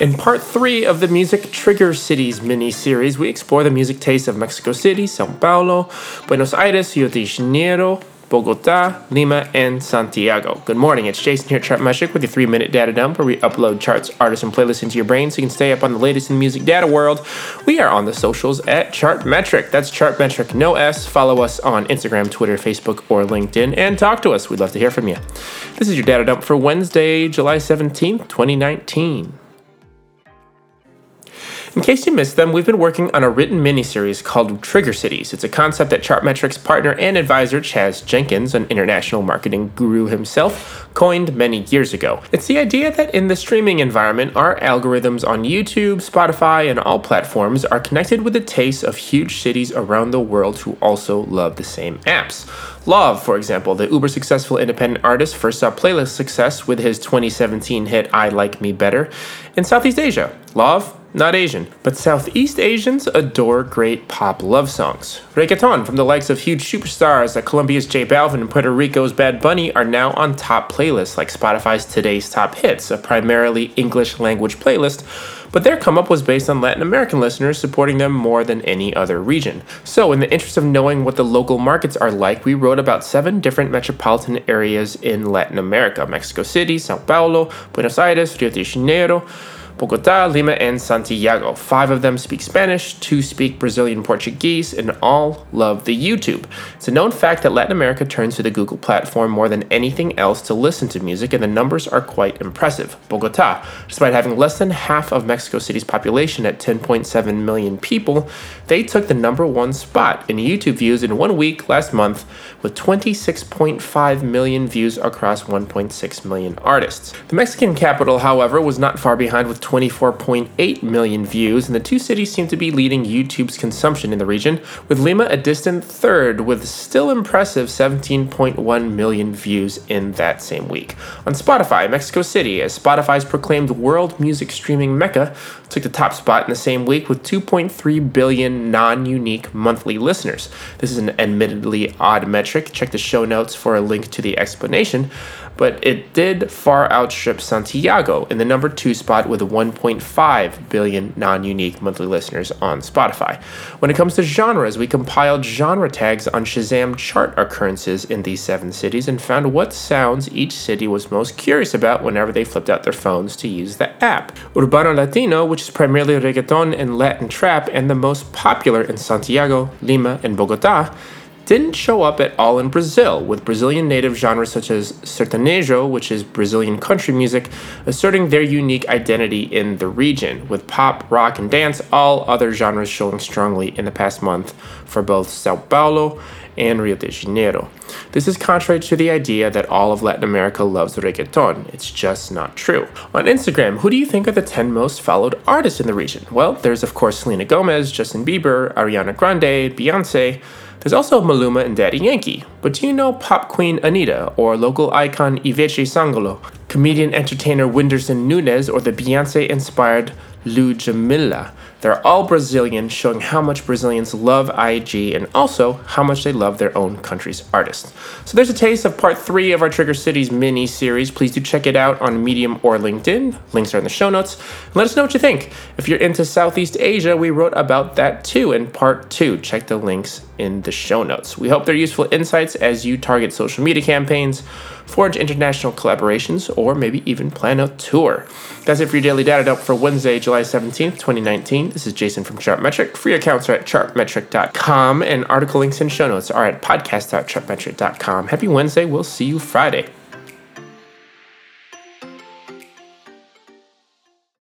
In part three of the Music Trigger Cities mini series, we explore the music taste of Mexico City, Sao Paulo, Buenos Aires, Rio de Janeiro, Bogota, Lima, and Santiago. Good morning, it's Jason here at Chart Chartmetric with your three minute data dump where we upload charts, artists, and playlists into your brain so you can stay up on the latest in the music data world. We are on the socials at Chartmetric. That's Chartmetric, no S. Follow us on Instagram, Twitter, Facebook, or LinkedIn and talk to us. We'd love to hear from you. This is your data dump for Wednesday, July 17th, 2019. In case you missed them, we've been working on a written miniseries called Trigger Cities. It's a concept that Chartmetric's partner and advisor Chaz Jenkins, an international marketing guru himself, coined many years ago. It's the idea that in the streaming environment, our algorithms on YouTube, Spotify, and all platforms are connected with the tastes of huge cities around the world who also love the same apps. Lauv, for example, the uber successful independent artist, first saw playlist success with his 2017 hit I Like Me Better in Southeast Asia. Lauv, not Asian, but Southeast Asians adore great pop love songs. Reggaeton from the likes of huge superstars like Colombia's J Balvin and Puerto Rico's Bad Bunny are now on top playlists like Spotify's Today's Top Hits, a primarily English language playlist, but their come up was based on Latin American listeners supporting them more than any other region. So, in the interest of knowing what the local markets are like, we wrote about seven different metropolitan areas in Latin America Mexico City, Sao Paulo, Buenos Aires, Rio de Janeiro. Bogota, Lima, and Santiago. Five of them speak Spanish, two speak Brazilian Portuguese, and all love the YouTube. It's a known fact that Latin America turns to the Google platform more than anything else to listen to music, and the numbers are quite impressive. Bogota, despite having less than half of Mexico City's population at 10.7 million people, they took the number one spot in YouTube views in one week last month with 26.5 million views across 1.6 million artists. The Mexican capital, however, was not far behind with 24.8 million views, and the two cities seem to be leading YouTube's consumption in the region, with Lima a distant third with still impressive 17.1 million views in that same week. On Spotify, Mexico City, as Spotify's proclaimed world music streaming mecca, took the top spot in the same week with 2.3 billion non unique monthly listeners. This is an admittedly odd metric. Check the show notes for a link to the explanation but it did far outstrip Santiago in the number two spot with 1.5 billion non unique monthly listeners on Spotify. When it comes to genres, we compiled genre tags on Shazam chart occurrences in these seven cities and found what sounds each city was most curious about whenever they flipped out their phones to use the app. Urbano Latino, which is primarily reggaeton and Latin trap, and the most popular in Santiago, Lima, and Bogota didn't show up at all in Brazil, with Brazilian native genres such as sertanejo, which is Brazilian country music, asserting their unique identity in the region, with pop, rock, and dance, all other genres showing strongly in the past month for both Sao Paulo and Rio de Janeiro. This is contrary to the idea that all of Latin America loves reggaeton. It's just not true. On Instagram, who do you think are the 10 most followed artists in the region? Well, there's of course Selena Gomez, Justin Bieber, Ariana Grande, Beyonce. There's also Maluma and Daddy Yankee. But do you know pop queen Anitta or local icon Ivete Sangalo, comedian entertainer Whindersson Nunes, or the Beyonce inspired Ludmilla? They're all Brazilian, showing how much Brazilians love IG and also how much they love their own country's artists. So there's a taste of part three of our Trigger Cities mini series. Please do check it out on Medium or LinkedIn. Links are in the show notes. And let us know what you think. If you're into Southeast Asia, we wrote about that too in part two. Check the links in the show notes. We hope they're useful insights as you target social media campaigns, forge international collaborations, or maybe even plan a tour. That's it for your daily data dump for Wednesday, July 17th, 2019. This is Jason from Chartmetric. Free accounts are at chartmetric.com, and article links and show notes are at podcast.chartmetric.com. Happy Wednesday. We'll see you Friday.